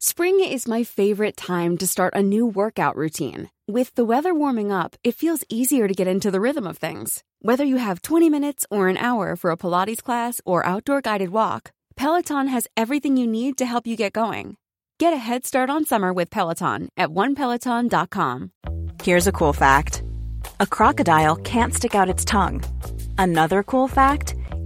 Spring is my favorite time to start a new workout routine. With the weather warming up, it feels easier to get into the rhythm of things. Whether you have 20 minutes or an hour for a Pilates class or outdoor guided walk, Peloton has everything you need to help you get going. Get a head start on summer with Peloton at onepeloton.com. Here's a cool fact a crocodile can't stick out its tongue. Another cool fact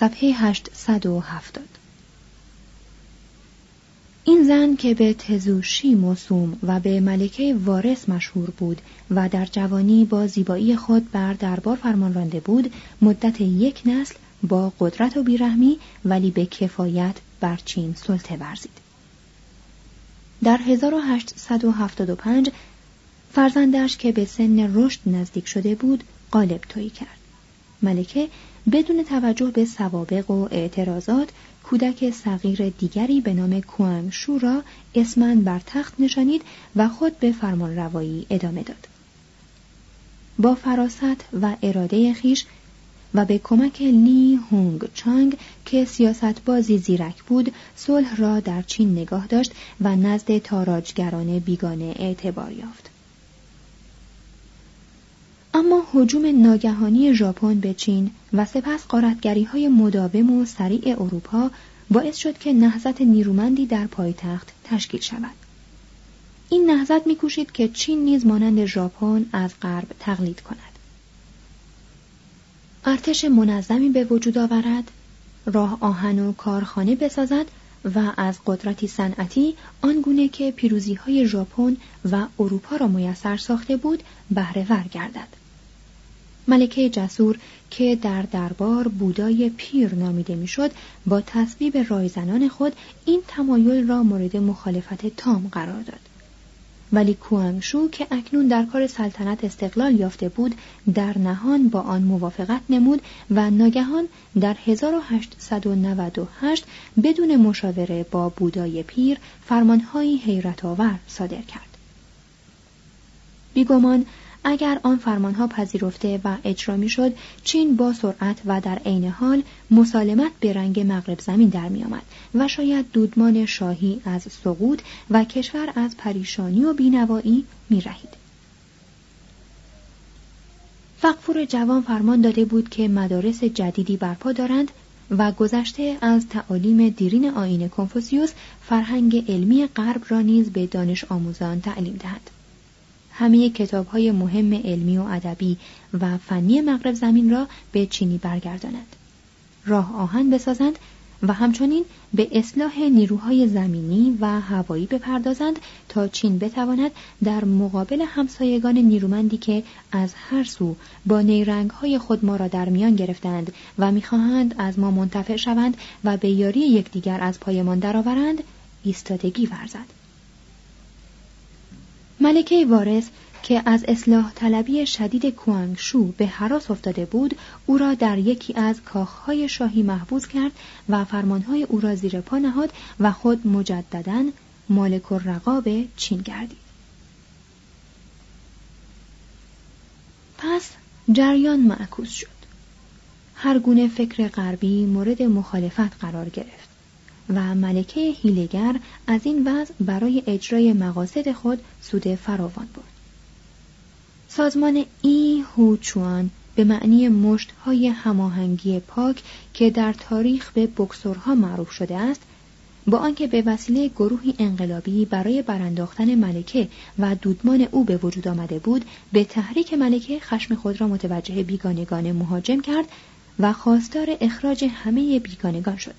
صفحه 870 این زن که به تزوشی موسوم و به ملکه وارث مشهور بود و در جوانی با زیبایی خود بر دربار فرمان رانده بود مدت یک نسل با قدرت و بیرحمی ولی به کفایت بر چین سلطه ورزید. در 1875 فرزندش که به سن رشد نزدیک شده بود قالب تویی کرد. ملکه بدون توجه به سوابق و اعتراضات کودک صغیر دیگری به نام کوانگ شو را اسمن بر تخت نشانید و خود به فرمان روایی ادامه داد. با فراست و اراده خیش و به کمک لی هونگ چانگ که سیاست بازی زیرک بود صلح را در چین نگاه داشت و نزد تاراجگران بیگانه اعتبار یافت. اما حجوم ناگهانی ژاپن به چین و سپس قارتگری های مداوم و سریع اروپا باعث شد که نهضت نیرومندی در پایتخت تشکیل شود. این نهضت میکوشید که چین نیز مانند ژاپن از غرب تقلید کند. ارتش منظمی به وجود آورد، راه آهن و کارخانه بسازد و از قدرتی صنعتی آنگونه که پیروزی های ژاپن و اروپا را میسر ساخته بود بهره ور گردد. ملکه جسور که در دربار بودای پیر نامیده می‌شد با تصویب رایزنان خود این تمایل را مورد مخالفت تام قرار داد ولی کوانگشو که اکنون در کار سلطنت استقلال یافته بود در نهان با آن موافقت نمود و ناگهان در 1898 بدون مشاوره با بودای پیر فرمانهایی حیرت آور صادر کرد. بیگمان اگر آن فرمانها پذیرفته و اجرا می‌شد چین با سرعت و در عین حال مسالمت به رنگ مغرب زمین در میآمد و شاید دودمان شاهی از سقوط و کشور از پریشانی و بینوایی میرهید فقفور جوان فرمان داده بود که مدارس جدیدی برپا دارند و گذشته از تعالیم دیرین آین کنفوسیوس فرهنگ علمی غرب را نیز به دانش آموزان تعلیم دهند. همه کتاب های مهم علمی و ادبی و فنی مغرب زمین را به چینی برگرداند. راه آهن بسازند و همچنین به اصلاح نیروهای زمینی و هوایی بپردازند تا چین بتواند در مقابل همسایگان نیرومندی که از هر سو با نیرنگ های خود ما را در میان گرفتند و می‌خواهند از ما منتفع شوند و به یاری یکدیگر از پایمان درآورند ایستادگی ورزد ملکه وارث که از اصلاح طلبی شدید کوانگشو به حراس افتاده بود او را در یکی از کاخهای شاهی محبوس کرد و فرمانهای او را زیر پا نهاد و خود مجددا مالک رقاب چین گردید. پس جریان معکوس شد. هر گونه فکر غربی مورد مخالفت قرار گرفت. و ملکه هیلگر از این وضع برای اجرای مقاصد خود سود فراوان بود. سازمان ای هوچوان به معنی مشت های هماهنگی پاک که در تاریخ به بکسورها معروف شده است با آنکه به وسیله گروهی انقلابی برای برانداختن ملکه و دودمان او به وجود آمده بود به تحریک ملکه خشم خود را متوجه بیگانگان مهاجم کرد و خواستار اخراج همه بیگانگان شد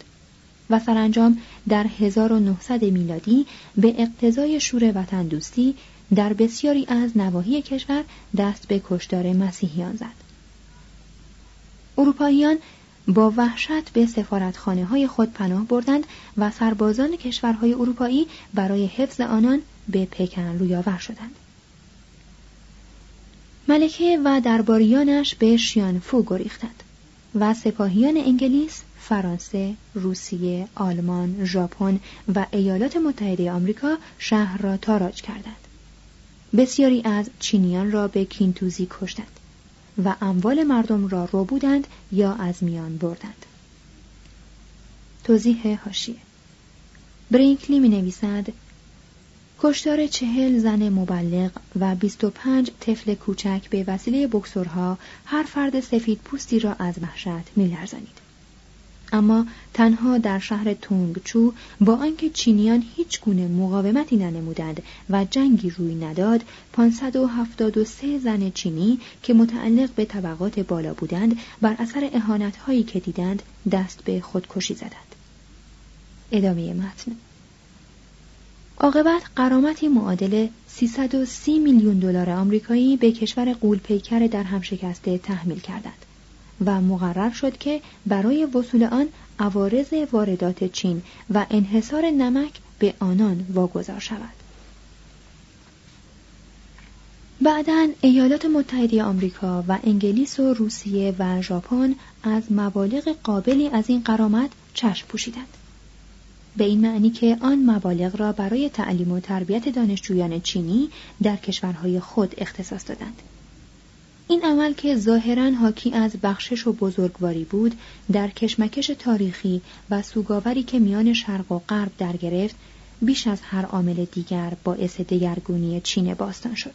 و سرانجام در 1900 میلادی به اقتضای شور وطن دوستی در بسیاری از نواحی کشور دست به کشدار مسیحیان زد. اروپاییان با وحشت به سفارتخانه های خود پناه بردند و سربازان کشورهای اروپایی برای حفظ آنان به پکن رویاور شدند. ملکه و درباریانش به شیانفو گریختند و سپاهیان انگلیس، فرانسه، روسیه، آلمان، ژاپن و ایالات متحده آمریکا شهر را تاراج کردند. بسیاری از چینیان را به کینتوزی کشتند و اموال مردم را رو بودند یا از میان بردند. توضیح هاشیه برینکلی می نویسد کشتار چهل زن مبلغ و 25 طفل کوچک به وسیله بکسورها هر فرد سفید پوستی را از وحشت میلرزانید. اما تنها در شهر تونگچو با آنکه چینیان هیچ گونه مقاومتی ننمودند و جنگی روی نداد 573 زن چینی که متعلق به طبقات بالا بودند بر اثر اهانتهایی که دیدند دست به خودکشی زدند. ادامه متن. عاقبت قرامتی معادل 330 میلیون دلار آمریکایی به کشور قولپیکر در هم شکسته تحمیل کردند. و مقرر شد که برای وصول آن عوارض واردات چین و انحصار نمک به آنان واگذار شود. بعدا ایالات متحده آمریکا و انگلیس و روسیه و ژاپن از مبالغ قابلی از این قرامت چشم پوشیدند. به این معنی که آن مبالغ را برای تعلیم و تربیت دانشجویان چینی در کشورهای خود اختصاص دادند. این عمل که ظاهرا حاکی از بخشش و بزرگواری بود در کشمکش تاریخی و سوگاوری که میان شرق و غرب در گرفت بیش از هر عامل دیگر باعث دگرگونی چین باستان شد.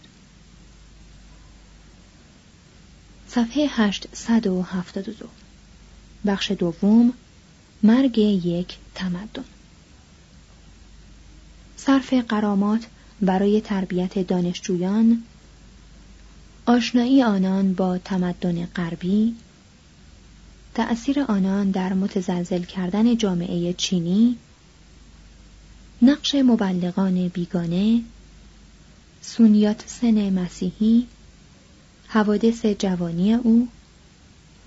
صفحه 872 بخش دوم مرگ یک تمدن. صرف قرامات برای تربیت دانشجویان آشنایی آنان با تمدن غربی تأثیر آنان در متزلزل کردن جامعه چینی نقش مبلغان بیگانه سونیات سن مسیحی حوادث جوانی او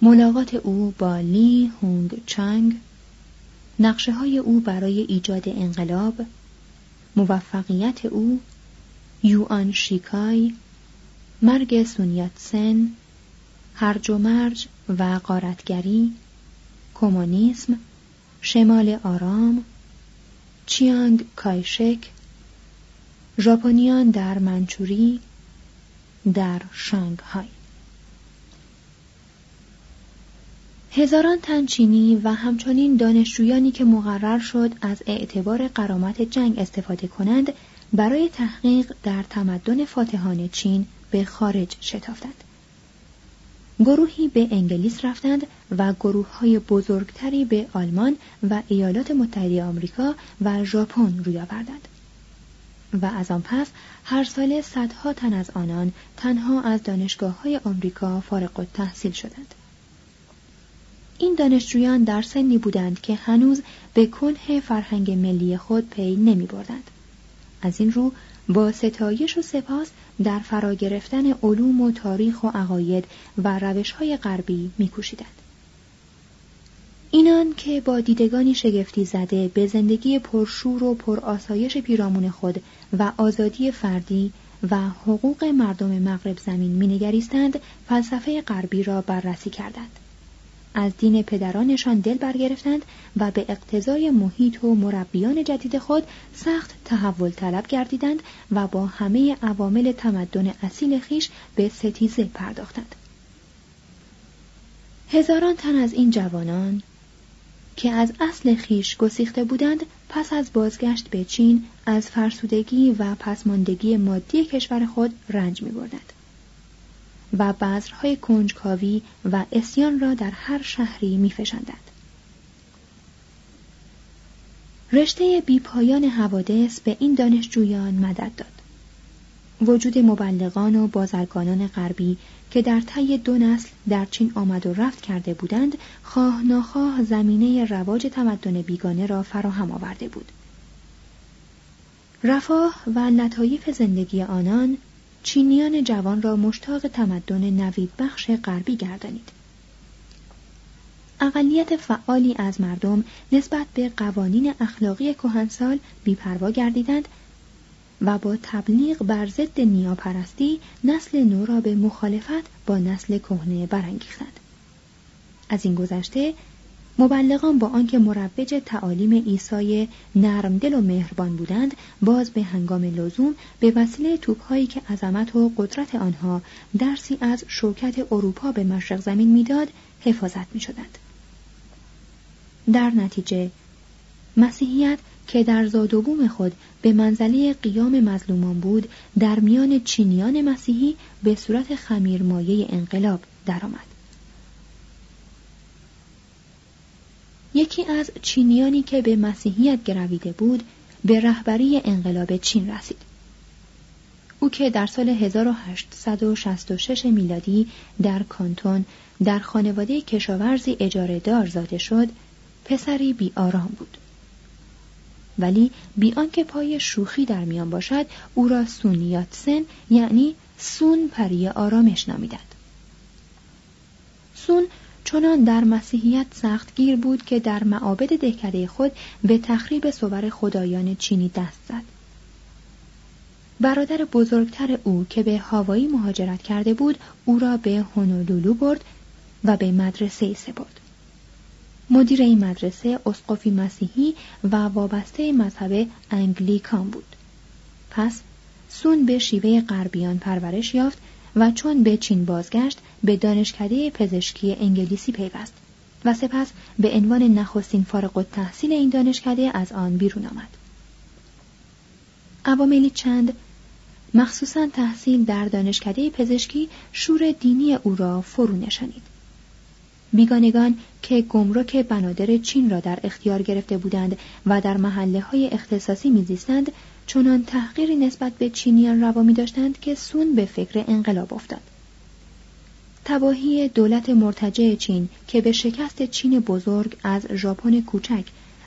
ملاقات او با لی هونگ چانگ نقشه های او برای ایجاد انقلاب موفقیت او یوان شیکای مرگ سونیات سن هرج و مرج و قارتگری کمونیسم شمال آرام چیانگ کایشک ژاپنیان در منچوری در شانگهای. هزاران تن چینی و همچنین دانشجویانی که مقرر شد از اعتبار قرامت جنگ استفاده کنند برای تحقیق در تمدن فاتحان چین به خارج شتافتند. گروهی به انگلیس رفتند و گروه های بزرگتری به آلمان و ایالات متحده آمریکا و ژاپن روی آوردند. و از آن پس هر سال صدها تن از آنان تنها از دانشگاه های آمریکا فارغ تحصیل شدند. این دانشجویان در سنی بودند که هنوز به کنه فرهنگ ملی خود پی نمی بردند. از این رو با ستایش و سپاس در فرا گرفتن علوم و تاریخ و عقاید و روش های غربی میکوشیدند. اینان که با دیدگانی شگفتی زده به زندگی پرشور و پرآسایش پیرامون خود و آزادی فردی و حقوق مردم مغرب زمین مینگریستند فلسفه غربی را بررسی کردند. از دین پدرانشان دل برگرفتند و به اقتضای محیط و مربیان جدید خود سخت تحول طلب گردیدند و با همه عوامل تمدن اصیل خیش به ستیزه پرداختند. هزاران تن از این جوانان که از اصل خیش گسیخته بودند پس از بازگشت به چین از فرسودگی و پسماندگی مادی کشور خود رنج می بردند. و بذرهای کنجکاوی و اسیان را در هر شهری میفشاندند رشته بیپایان حوادث به این دانشجویان مدد داد. وجود مبلغان و بازرگانان غربی که در طی دو نسل در چین آمد و رفت کرده بودند خواه ناخواه زمینه رواج تمدن بیگانه را فراهم آورده بود رفاه و لطایف زندگی آنان چینیان جوان را مشتاق تمدن نوید بخش غربی گردانید. اقلیت فعالی از مردم نسبت به قوانین اخلاقی کهنسال بیپروا گردیدند و با تبلیغ بر ضد نیاپرستی نسل نو را به مخالفت با نسل کهنه برانگیختند. از این گذشته مبلغان با آنکه مروج تعالیم عیسی نرمدل و مهربان بودند باز به هنگام لزوم به وسیله توپهایی که عظمت و قدرت آنها درسی از شوکت اروپا به مشرق زمین می‌داد حفاظت می شدند. در نتیجه مسیحیت که در زاد خود به منزله قیام مظلومان بود در میان چینیان مسیحی به صورت خمیرمایه انقلاب درآمد. یکی از چینیانی که به مسیحیت گرویده بود به رهبری انقلاب چین رسید. او که در سال 1866 میلادی در کانتون در خانواده کشاورزی اجاره دار زاده شد، پسری بی آرام بود. ولی بی آنکه پای شوخی در میان باشد او را سونیاتسن یعنی سون پری آرامش نامیدند سون چنان در مسیحیت سختگیر بود که در معابد دهکده خود به تخریب صور خدایان چینی دست زد. برادر بزرگتر او که به هاوایی مهاجرت کرده بود او را به هونولولو برد و به مدرسه سپرد مدیر این مدرسه اسقفی مسیحی و وابسته مذهب انگلیکان بود. پس سون به شیوه غربیان پرورش یافت و چون به چین بازگشت به دانشکده پزشکی انگلیسی پیوست و سپس به عنوان نخستین فارغ التحصیل این دانشکده از آن بیرون آمد. عواملی چند؟ مخصوصا تحصیل در دانشکده پزشکی شور دینی او را فرو نشانید. بیگانگان که گمرک بنادر چین را در اختیار گرفته بودند و در محله های اختصاصی میزیستند چنان تحقیری نسبت به چینیان روا می داشتند که سون به فکر انقلاب افتاد. تباهی دولت مرتجع چین که به شکست چین بزرگ از ژاپن کوچک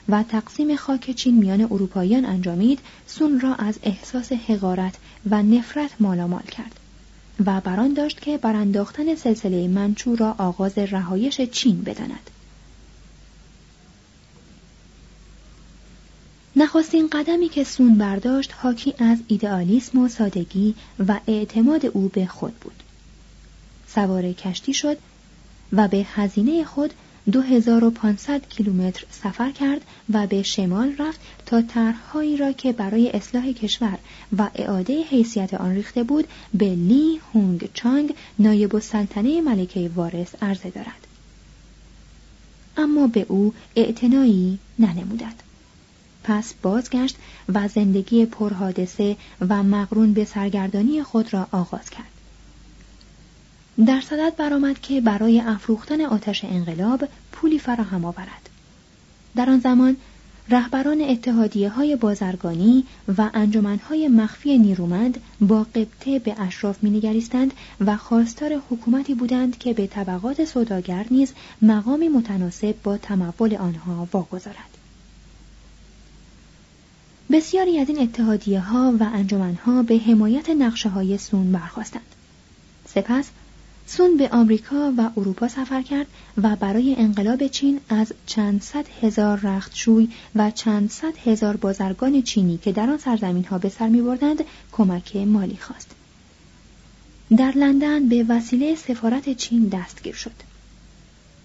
و تقسیم خاک چین میان اروپاییان انجامید سون را از احساس حقارت و نفرت مالامال کرد. و بران داشت که برانداختن سلسله منچو را آغاز رهایش چین بداند. نخستین قدمی که سون برداشت حاکی از ایدئالیسم و سادگی و اعتماد او به خود بود. سوار کشتی شد و به هزینه خود 2500 کیلومتر سفر کرد و به شمال رفت تا طرحهایی را که برای اصلاح کشور و اعاده حیثیت آن ریخته بود به لی هونگ چانگ نایب السلطنه ملکه وارث عرضه دارد اما به او اعتنایی ننمودند پس بازگشت و زندگی پرحادثه و مقرون به سرگردانی خود را آغاز کرد. در صدد برآمد که برای افروختن آتش انقلاب پولی فراهم آورد. در آن زمان رهبران اتحادیه های بازرگانی و انجمنهای مخفی نیرومند با قبطه به اشراف مینگریستند و خواستار حکومتی بودند که به طبقات سوداگر نیز مقامی متناسب با تمول آنها واگذارد. بسیاری از این اتحادیه ها و انجمنها به حمایت نقشه های سون برخواستند سپس سون به آمریکا و اروپا سفر کرد و برای انقلاب چین از چند صد هزار رختشوی و چند صد هزار بازرگان چینی که در آن سرزمین ها به سر می بردند کمک مالی خواست. در لندن به وسیله سفارت چین دستگیر شد.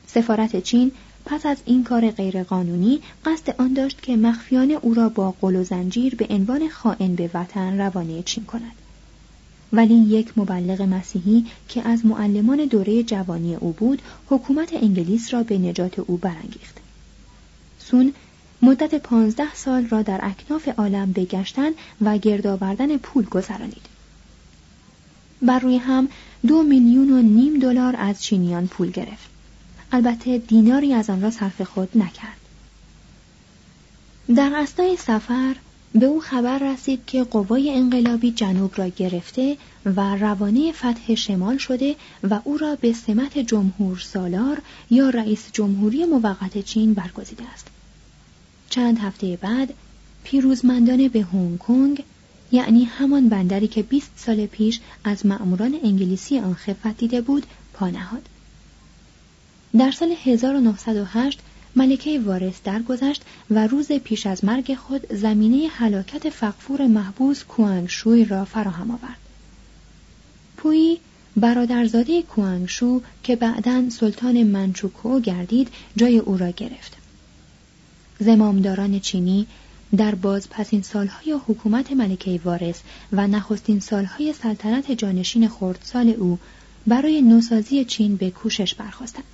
سفارت چین پس از این کار غیرقانونی قصد آن داشت که مخفیانه او را با قل و زنجیر به عنوان خائن به وطن روانه چین کند. ولی یک مبلغ مسیحی که از معلمان دوره جوانی او بود حکومت انگلیس را به نجات او برانگیخت. سون مدت پانزده سال را در اکناف عالم بگشتن و گرد آوردن پول گذرانید. بر روی هم دو میلیون و نیم دلار از چینیان پول گرفت. البته دیناری از آن را صرف خود نکرد در اسنای سفر به او خبر رسید که قوای انقلابی جنوب را گرفته و روانه فتح شمال شده و او را به سمت جمهور سالار یا رئیس جمهوری موقت چین برگزیده است. چند هفته بعد پیروزمندانه به هنگ کنگ یعنی همان بندری که 20 سال پیش از مأموران انگلیسی آن خفت دیده بود پا نهاد. در سال 1908 ملکه وارث درگذشت و روز پیش از مرگ خود زمینه هلاکت فقفور محبوس کوانگشوی را فراهم آورد. پویی برادرزاده کوانگشو که بعدا سلطان منچوکو گردید جای او را گرفت. زمامداران چینی در بازپسین سالهای حکومت ملکه وارث و نخستین سالهای سلطنت جانشین خردسال او برای نوسازی چین به کوشش برخواستند.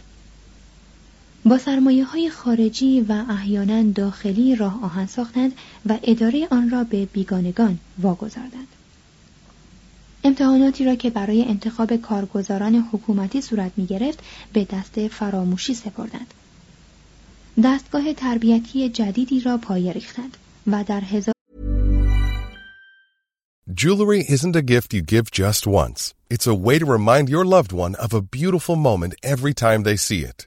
با سرمایه های خارجی و احیانا داخلی راه آهن ساختند و اداره آن را به بیگانگان واگذاردند. امتحاناتی را که برای انتخاب کارگزاران حکومتی صورت می گرفت به دست فراموشی سپردند. دستگاه تربیتی جدیدی را پای ریختند و در هزار Jewelry isn't a gift you give just once. It's a way to remind your loved one of a beautiful moment every time they see it.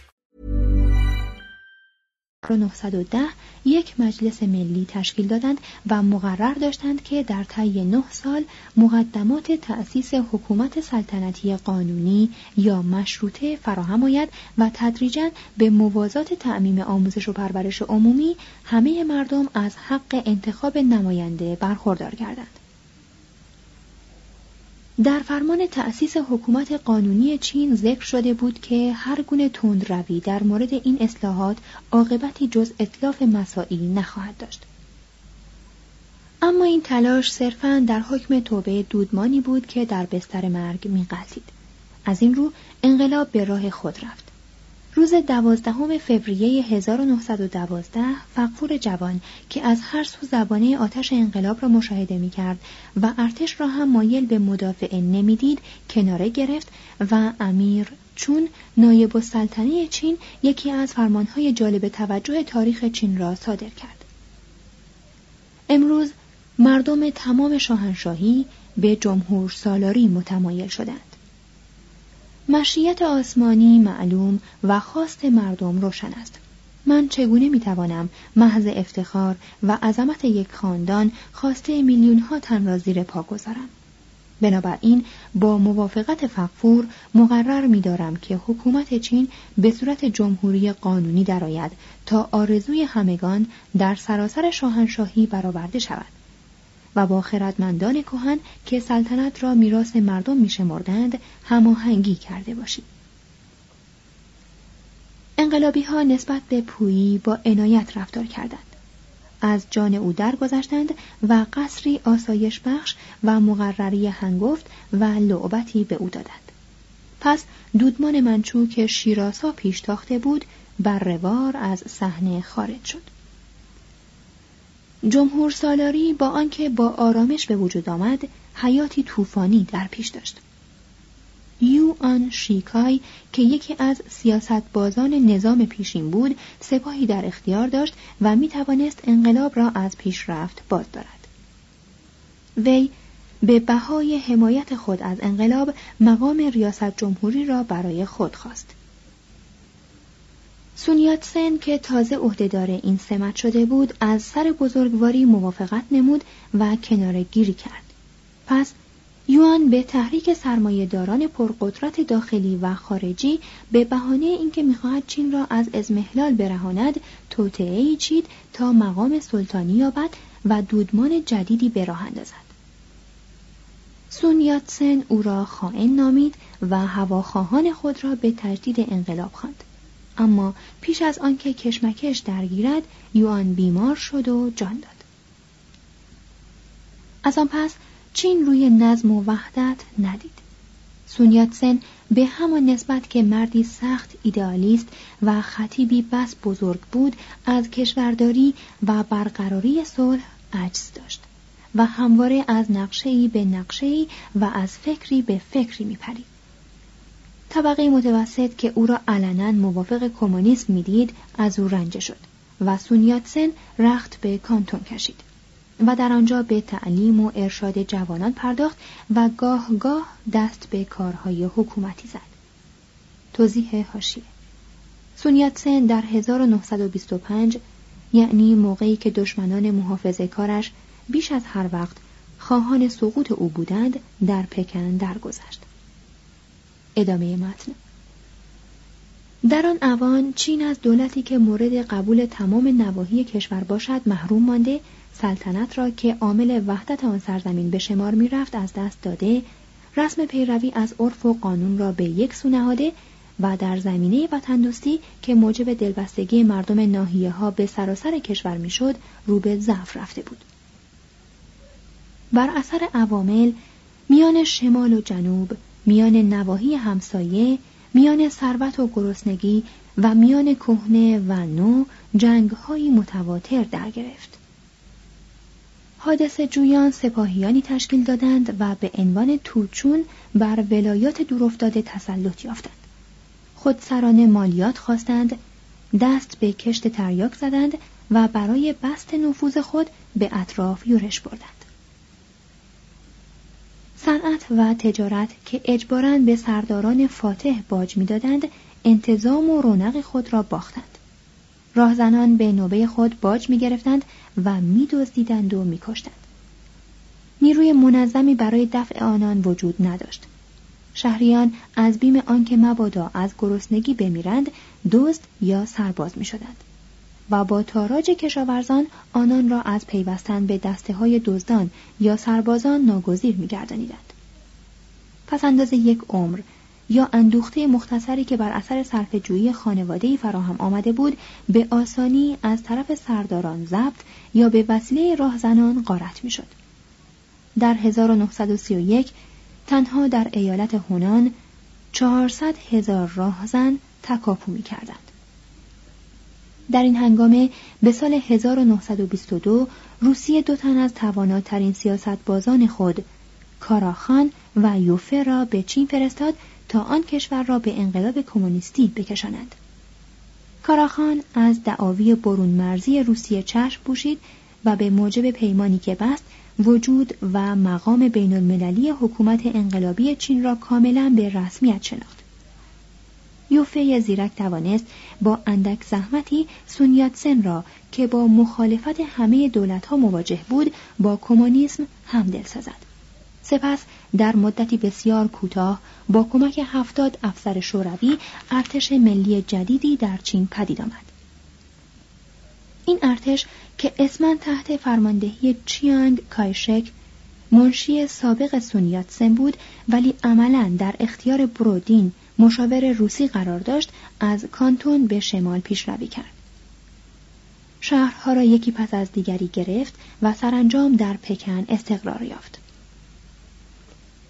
1910 یک مجلس ملی تشکیل دادند و مقرر داشتند که در طی نه سال مقدمات تأسیس حکومت سلطنتی قانونی یا مشروطه فراهم آید و تدریجا به موازات تعمیم آموزش و پرورش عمومی همه مردم از حق انتخاب نماینده برخوردار گردند. در فرمان تأسیس حکومت قانونی چین ذکر شده بود که هر گونه تندروی در مورد این اصلاحات عاقبتی جز اطلاف مساعی نخواهد داشت. اما این تلاش صرفا در حکم توبه دودمانی بود که در بستر مرگ میقلتید. از این رو انقلاب به راه خود رفت. روز دوازدهم فوریه 1912 فقفور جوان که از هر سو زبانه آتش انقلاب را مشاهده می کرد و ارتش را هم مایل به مدافعه نمی‌دید کناره گرفت و امیر چون نایب السلطنه چین یکی از فرمانهای جالب توجه تاریخ چین را صادر کرد. امروز مردم تمام شاهنشاهی به جمهور سالاری متمایل شدند. مشیت آسمانی معلوم و خواست مردم روشن است. من چگونه می‌توانم محض افتخار و عظمت یک خاندان خواسته میلیون ها تن را زیر پا گذارم؟ بنابراین با موافقت فقفور مقرر می‌دارم که حکومت چین به صورت جمهوری قانونی درآید تا آرزوی همگان در سراسر شاهنشاهی برآورده شود. و با خردمندان کهن که سلطنت را میراث مردم میشمردند هماهنگی کرده باشید. انقلابی ها نسبت به پویی با عنایت رفتار کردند. از جان او درگذشتند و قصری آسایش بخش و مقرری هنگفت و لعبتی به او دادند. پس دودمان منچو که شیراسا پیش تاخته بود بر روار از صحنه خارج شد. جمهور سالاری با آنکه با آرامش به وجود آمد حیاتی طوفانی در پیش داشت. یو آن شیکای که یکی از سیاستبازان نظام پیشین بود سپاهی در اختیار داشت و می توانست انقلاب را از پیشرفت باز دارد. وی به بهای حمایت خود از انقلاب مقام ریاست جمهوری را برای خود خواست. سن که تازه عهدهدار این سمت شده بود از سر بزرگواری موافقت نمود و کناره گیری کرد. پس یوان به تحریک سرمایهداران پرقدرت داخلی و خارجی به بهانه اینکه می‌خواهد چین را از ازمهلال برهاند توطعهای چید تا مقام سلطانی یابد و دودمان جدیدی به راه اندازد. سون یاتسن او را خائن نامید و هواخواهان خود را به تجدید انقلاب خواند. اما پیش از آنکه کشمکش درگیرد یوان بیمار شد و جان داد. از آن پس چین روی نظم و وحدت ندید. سونیاتسن به همان نسبت که مردی سخت ایدئالیست و خطیبی بس بزرگ بود از کشورداری و برقراری صلح عجز داشت و همواره از نقشه‌ای به نقشه‌ای و از فکری به فکری میپرید. طبقه متوسط که او را علنا موافق کمونیسم می‌دید از او رنجه شد و سونیاتسن رخت به کانتون کشید و در آنجا به تعلیم و ارشاد جوانان پرداخت و گاه گاه دست به کارهای حکومتی زد. توضیح هاشیه سونیاتسن در 1925 یعنی موقعی که دشمنان محافظه کارش بیش از هر وقت خواهان سقوط او بودند در پکن درگذشت. ادامه متن. در آن اوان چین از دولتی که مورد قبول تمام نواحی کشور باشد محروم مانده سلطنت را که عامل وحدت آن سرزمین به شمار می رفت از دست داده. رسم پیروی از عرف و قانون را به یک سو نهاده و در زمینه وطن دوستی که موجب دلبستگی مردم ناحیه ها به سراسر کشور می‌شد رو به ضعف رفته بود. بر اثر عوامل میان شمال و جنوب میان نواحی همسایه میان ثروت و گرسنگی و میان کهنه و نو جنگهایی متواتر در گرفت. حادث جویان سپاهیانی تشکیل دادند و به عنوان توچون بر ولایات دورافتاده تسلط یافتند. خودسرانه مالیات خواستند دست به کشت تریاک زدند و برای بست نفوذ خود به اطراف یورش بردند. صنعت و تجارت که اجباراً به سرداران فاتح باج می‌دادند انتظام و رونق خود را باختند راهزنان به نوبه خود باج می گرفتند و می دزدیدند و می کشتند. نیروی منظمی برای دفع آنان وجود نداشت. شهریان از بیم آنکه مبادا از گرسنگی بمیرند دزد یا سرباز می شدند. و با تاراج کشاورزان آنان را از پیوستن به دسته های دزدان یا سربازان ناگزیر می گردانیدند. پس اندازه یک عمر یا اندوخته مختصری که بر اثر صرف جویی خانواده فراهم آمده بود به آسانی از طرف سرداران ضبط یا به وسیله راهزنان غارت می‌شد. در 1931 تنها در ایالت هونان 400 هزار راهزن تکاپو می کردند. در این هنگامه به سال 1922 روسیه دو تن از تواناترین سیاستبازان خود کاراخان و یوفه را به چین فرستاد تا آن کشور را به انقلاب کمونیستی بکشانند. کاراخان از دعاوی برون مرزی روسیه چشم پوشید و به موجب پیمانی که بست وجود و مقام بین المللی حکومت انقلابی چین را کاملا به رسمیت شناخت. یوفه زیرک توانست با اندک زحمتی سونیاتسن را که با مخالفت همه دولتها مواجه بود با کمونیسم همدل سازد. سپس در مدتی بسیار کوتاه با کمک هفتاد افسر شوروی ارتش ملی جدیدی در چین پدید آمد. این ارتش که اسمن تحت فرماندهی چیانگ کایشک منشی سابق سونیاتسن بود ولی عملا در اختیار برودین مشاور روسی قرار داشت از کانتون به شمال پیشروی کرد. شهرها را یکی پس از دیگری گرفت و سرانجام در پکن استقرار یافت.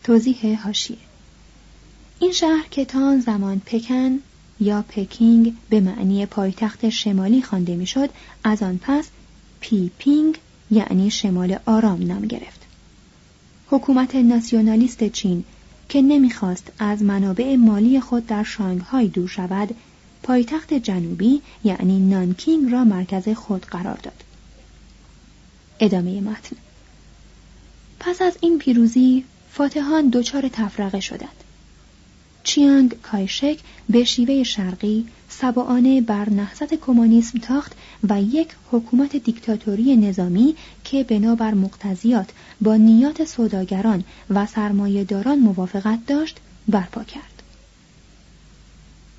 توضیح حاشیه این شهر که تا آن زمان پکن یا پکینگ به معنی پایتخت شمالی خوانده می‌شد از آن پس پیپینگ یعنی شمال آرام نام گرفت حکومت ناسیونالیست چین که نمی‌خواست از منابع مالی خود در شانگهای دور شود پایتخت جنوبی یعنی نانکینگ را مرکز خود قرار داد. ادامه متن. پس از این پیروزی فاتحان دچار تفرقه شدند. چیانگ کایشک به شیوه شرقی سبعانه بر نهضت کمونیسم تاخت و یک حکومت دیکتاتوری نظامی که بنابر مقتضیات با نیات سوداگران و سرمایهداران موافقت داشت برپا کرد.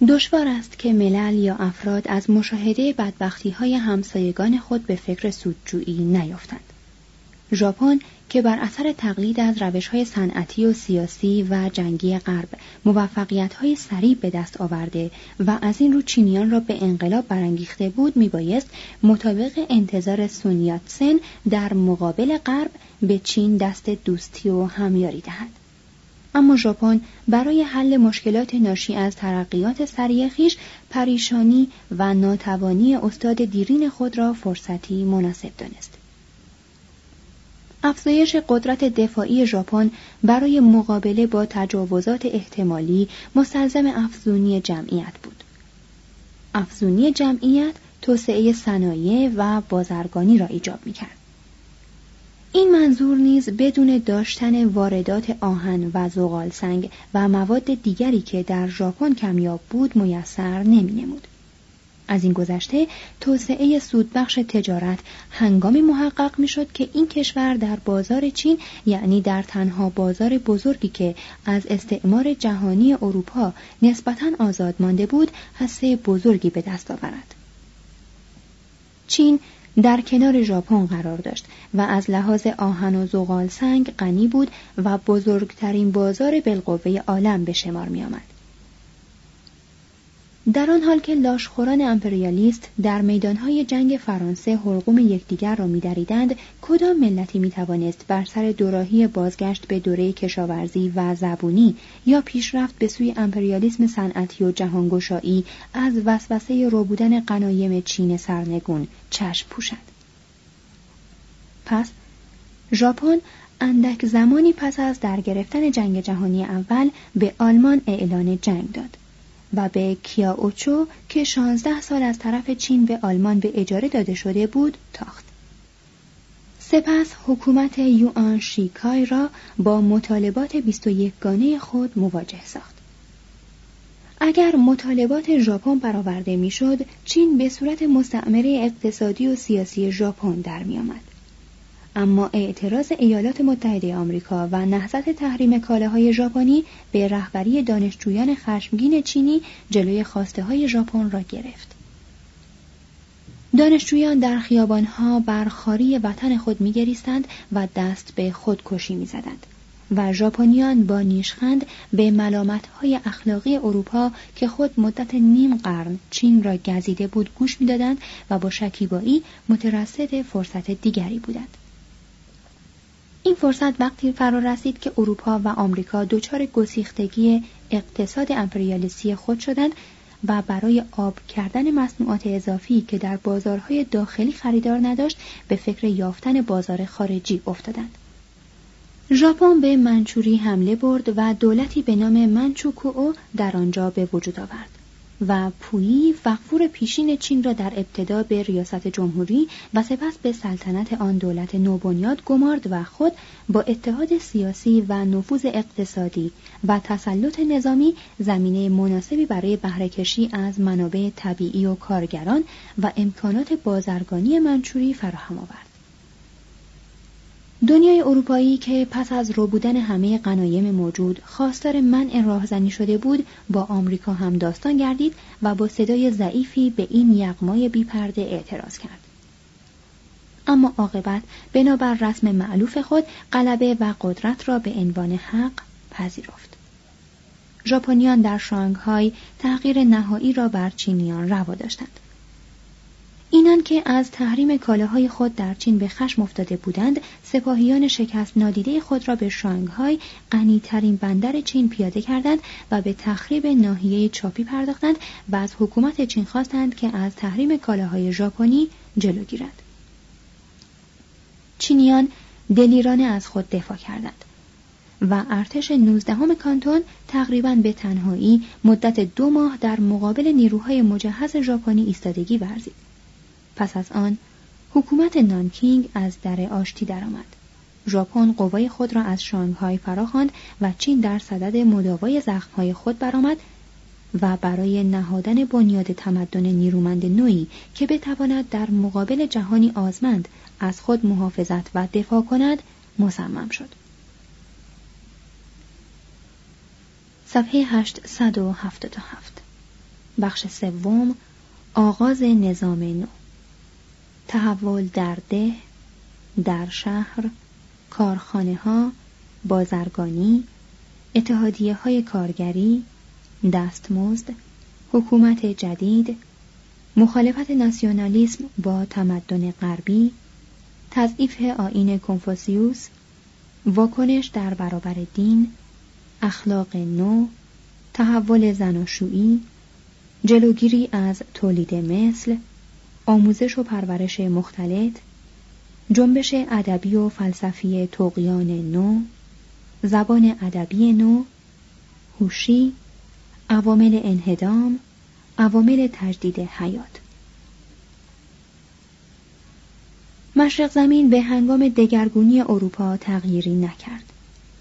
دشوار است که ملل یا افراد از مشاهده بدبختی های همسایگان خود به فکر سودجویی نیفتند. ژاپن که بر اثر تقلید از روش های صنعتی و سیاسی و جنگی غرب موفقیت های سریع به دست آورده و از این رو چینیان را به انقلاب برانگیخته بود میبایست مطابق انتظار سن در مقابل غرب به چین دست دوستی و همیاری دهد. اما ژاپن برای حل مشکلات ناشی از ترقیات سریع خیش پریشانی و ناتوانی استاد دیرین خود را فرصتی مناسب دانست. افزایش قدرت دفاعی ژاپن برای مقابله با تجاوزات احتمالی مستلزم افزونی جمعیت بود. افزونی جمعیت توسعه صنایع و بازرگانی را ایجاب می‌کرد. این منظور نیز بدون داشتن واردات آهن و زغال سنگ و مواد دیگری که در ژاپن کمیاب بود میسر نمینمود. از این گذشته توسعه سودبخش تجارت هنگامی محقق می شد که این کشور در بازار چین یعنی در تنها بازار بزرگی که از استعمار جهانی اروپا نسبتا آزاد مانده بود حسه بزرگی به دست آورد چین در کنار ژاپن قرار داشت و از لحاظ آهن و زغال سنگ غنی بود و بزرگترین بازار بالقوه عالم به شمار می آمد. در آن حال که لاشخوران امپریالیست در میدانهای جنگ فرانسه حلقوم یکدیگر را میدریدند کدام ملتی می‌توانست بر سر دوراهی بازگشت به دوره کشاورزی و زبونی یا پیشرفت به سوی امپریالیسم صنعتی و جهانگشایی از وسوسه روبودن قنایم چین سرنگون چشم پوشد؟ پس ژاپن اندک زمانی پس از در گرفتن جنگ جهانی اول به آلمان اعلان جنگ داد. و به کیاوچو که 16 سال از طرف چین به آلمان به اجاره داده شده بود تاخت. سپس حکومت یوآن شیکای را با مطالبات 21 گانه خود مواجه ساخت. اگر مطالبات ژاپن برآورده می‌شد، چین به صورت مستعمره اقتصادی و سیاسی ژاپن در می آمد. اما اعتراض ایالات متحده آمریکا و نهضت تحریم کالاهای ژاپنی به رهبری دانشجویان خشمگین چینی جلوی خواسته های ژاپن را گرفت. دانشجویان در خیابانها بر خاری وطن خود میگریستند و دست به خودکشی می‌زدند و ژاپنیان با نیشخند به ملامت‌های اخلاقی اروپا که خود مدت نیم قرن چین را گزیده بود گوش می‌دادند و با شکیبایی مترصد فرصت دیگری بودند این فرصت وقتی فرا رسید که اروپا و آمریکا دچار گسیختگی اقتصاد امپریالیستی خود شدند و برای آب کردن مصنوعات اضافی که در بازارهای داخلی خریدار نداشت به فکر یافتن بازار خارجی افتادند. ژاپن به منچوری حمله برد و دولتی به نام منچوکوو در آنجا به وجود آورد. و پویی فقفور پیشین چین را در ابتدا به ریاست جمهوری و سپس به سلطنت آن دولت نوبنیاد گمارد و خود با اتحاد سیاسی و نفوذ اقتصادی و تسلط نظامی زمینه مناسبی برای بهرهکشی از منابع طبیعی و کارگران و امکانات بازرگانی منچوری فراهم آورد. دنیای اروپایی که پس از بودن همه قنایم موجود خواستار منع راهزنی شده بود با آمریکا هم داستان گردید و با صدای ضعیفی به این یغمای بیپرده اعتراض کرد. اما عاقبت بنابر رسم معلوف خود غلبه و قدرت را به عنوان حق پذیرفت. ژاپنیان در شانگهای تغییر نهایی را بر چینیان روا داشتند. اینان که از تحریم کالاهای خود در چین به خشم افتاده بودند سپاهیان شکست نادیده خود را به شانگهای غنیترین بندر چین پیاده کردند و به تخریب ناحیه چاپی پرداختند و از حکومت چین خواستند که از تحریم کالاهای ژاپنی جلو گیرد. چینیان دلیرانه از خود دفاع کردند و ارتش نوزدهم کانتون تقریبا به تنهایی مدت دو ماه در مقابل نیروهای مجهز ژاپنی ایستادگی ورزید پس از آن حکومت نانکینگ از در آشتی درآمد. ژاپن قوای خود را از شانگهای فراخواند و چین در صدد مداوای زخمهای خود برآمد و برای نهادن بنیاد تمدن نیرومند نوعی که بتواند در مقابل جهانی آزمند از خود محافظت و دفاع کند مصمم شد. صفحه 877 بخش سوم آغاز نظام نو. تحول در ده در شهر کارخانه ها بازرگانی اتحادیه های کارگری دستمزد حکومت جدید مخالفت ناسیونالیسم با تمدن غربی تضعیف آین کنفوسیوس واکنش در برابر دین اخلاق نو تحول زناشویی جلوگیری از تولید مثل آموزش و پرورش مختلط جنبش ادبی و فلسفی توقیان نو زبان ادبی نو هوشی عوامل انهدام عوامل تجدید حیات. مشرق زمین به هنگام دگرگونی اروپا تغییری نکرد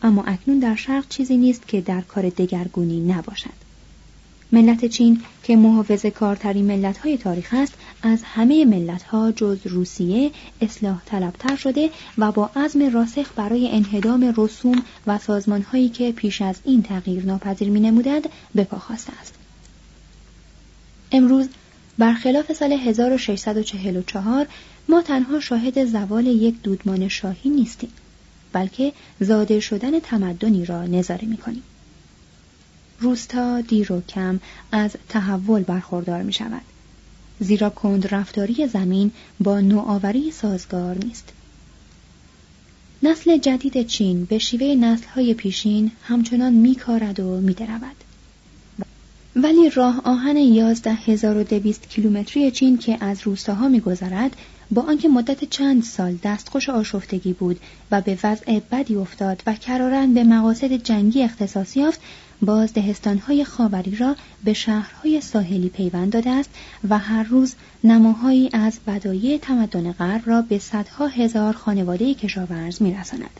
اما اکنون در شرق چیزی نیست که در کار دگرگونی نباشد. ملت چین که محافظ کارترین ملت های تاریخ است از همه ملت ها جز روسیه اصلاح طلبتر شده و با عزم راسخ برای انهدام رسوم و سازمان هایی که پیش از این تغییر ناپذیر می نمودند به پا خواسته است. امروز برخلاف سال 1644 ما تنها شاهد زوال یک دودمان شاهی نیستیم بلکه زاده شدن تمدنی را نظاره می کنیم. روستا دیر و کم از تحول برخوردار می شود. زیرا کند رفتاری زمین با نوآوری سازگار نیست. نسل جدید چین به شیوه نسلهای پیشین همچنان میکارد و میدرود. ولی راه آهن یازده هزار و دویست کیلومتری چین که از روستاها میگذرد با آنکه مدت چند سال دستخوش آشفتگی بود و به وضع بدی افتاد و کرارن به مقاصد جنگی اختصاص یافت باز دهستانهای خاوری را به شهرهای ساحلی پیوند داده است و هر روز نماهایی از بدایع تمدن غرب را به صدها هزار خانواده کشاورز میرساند.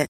it.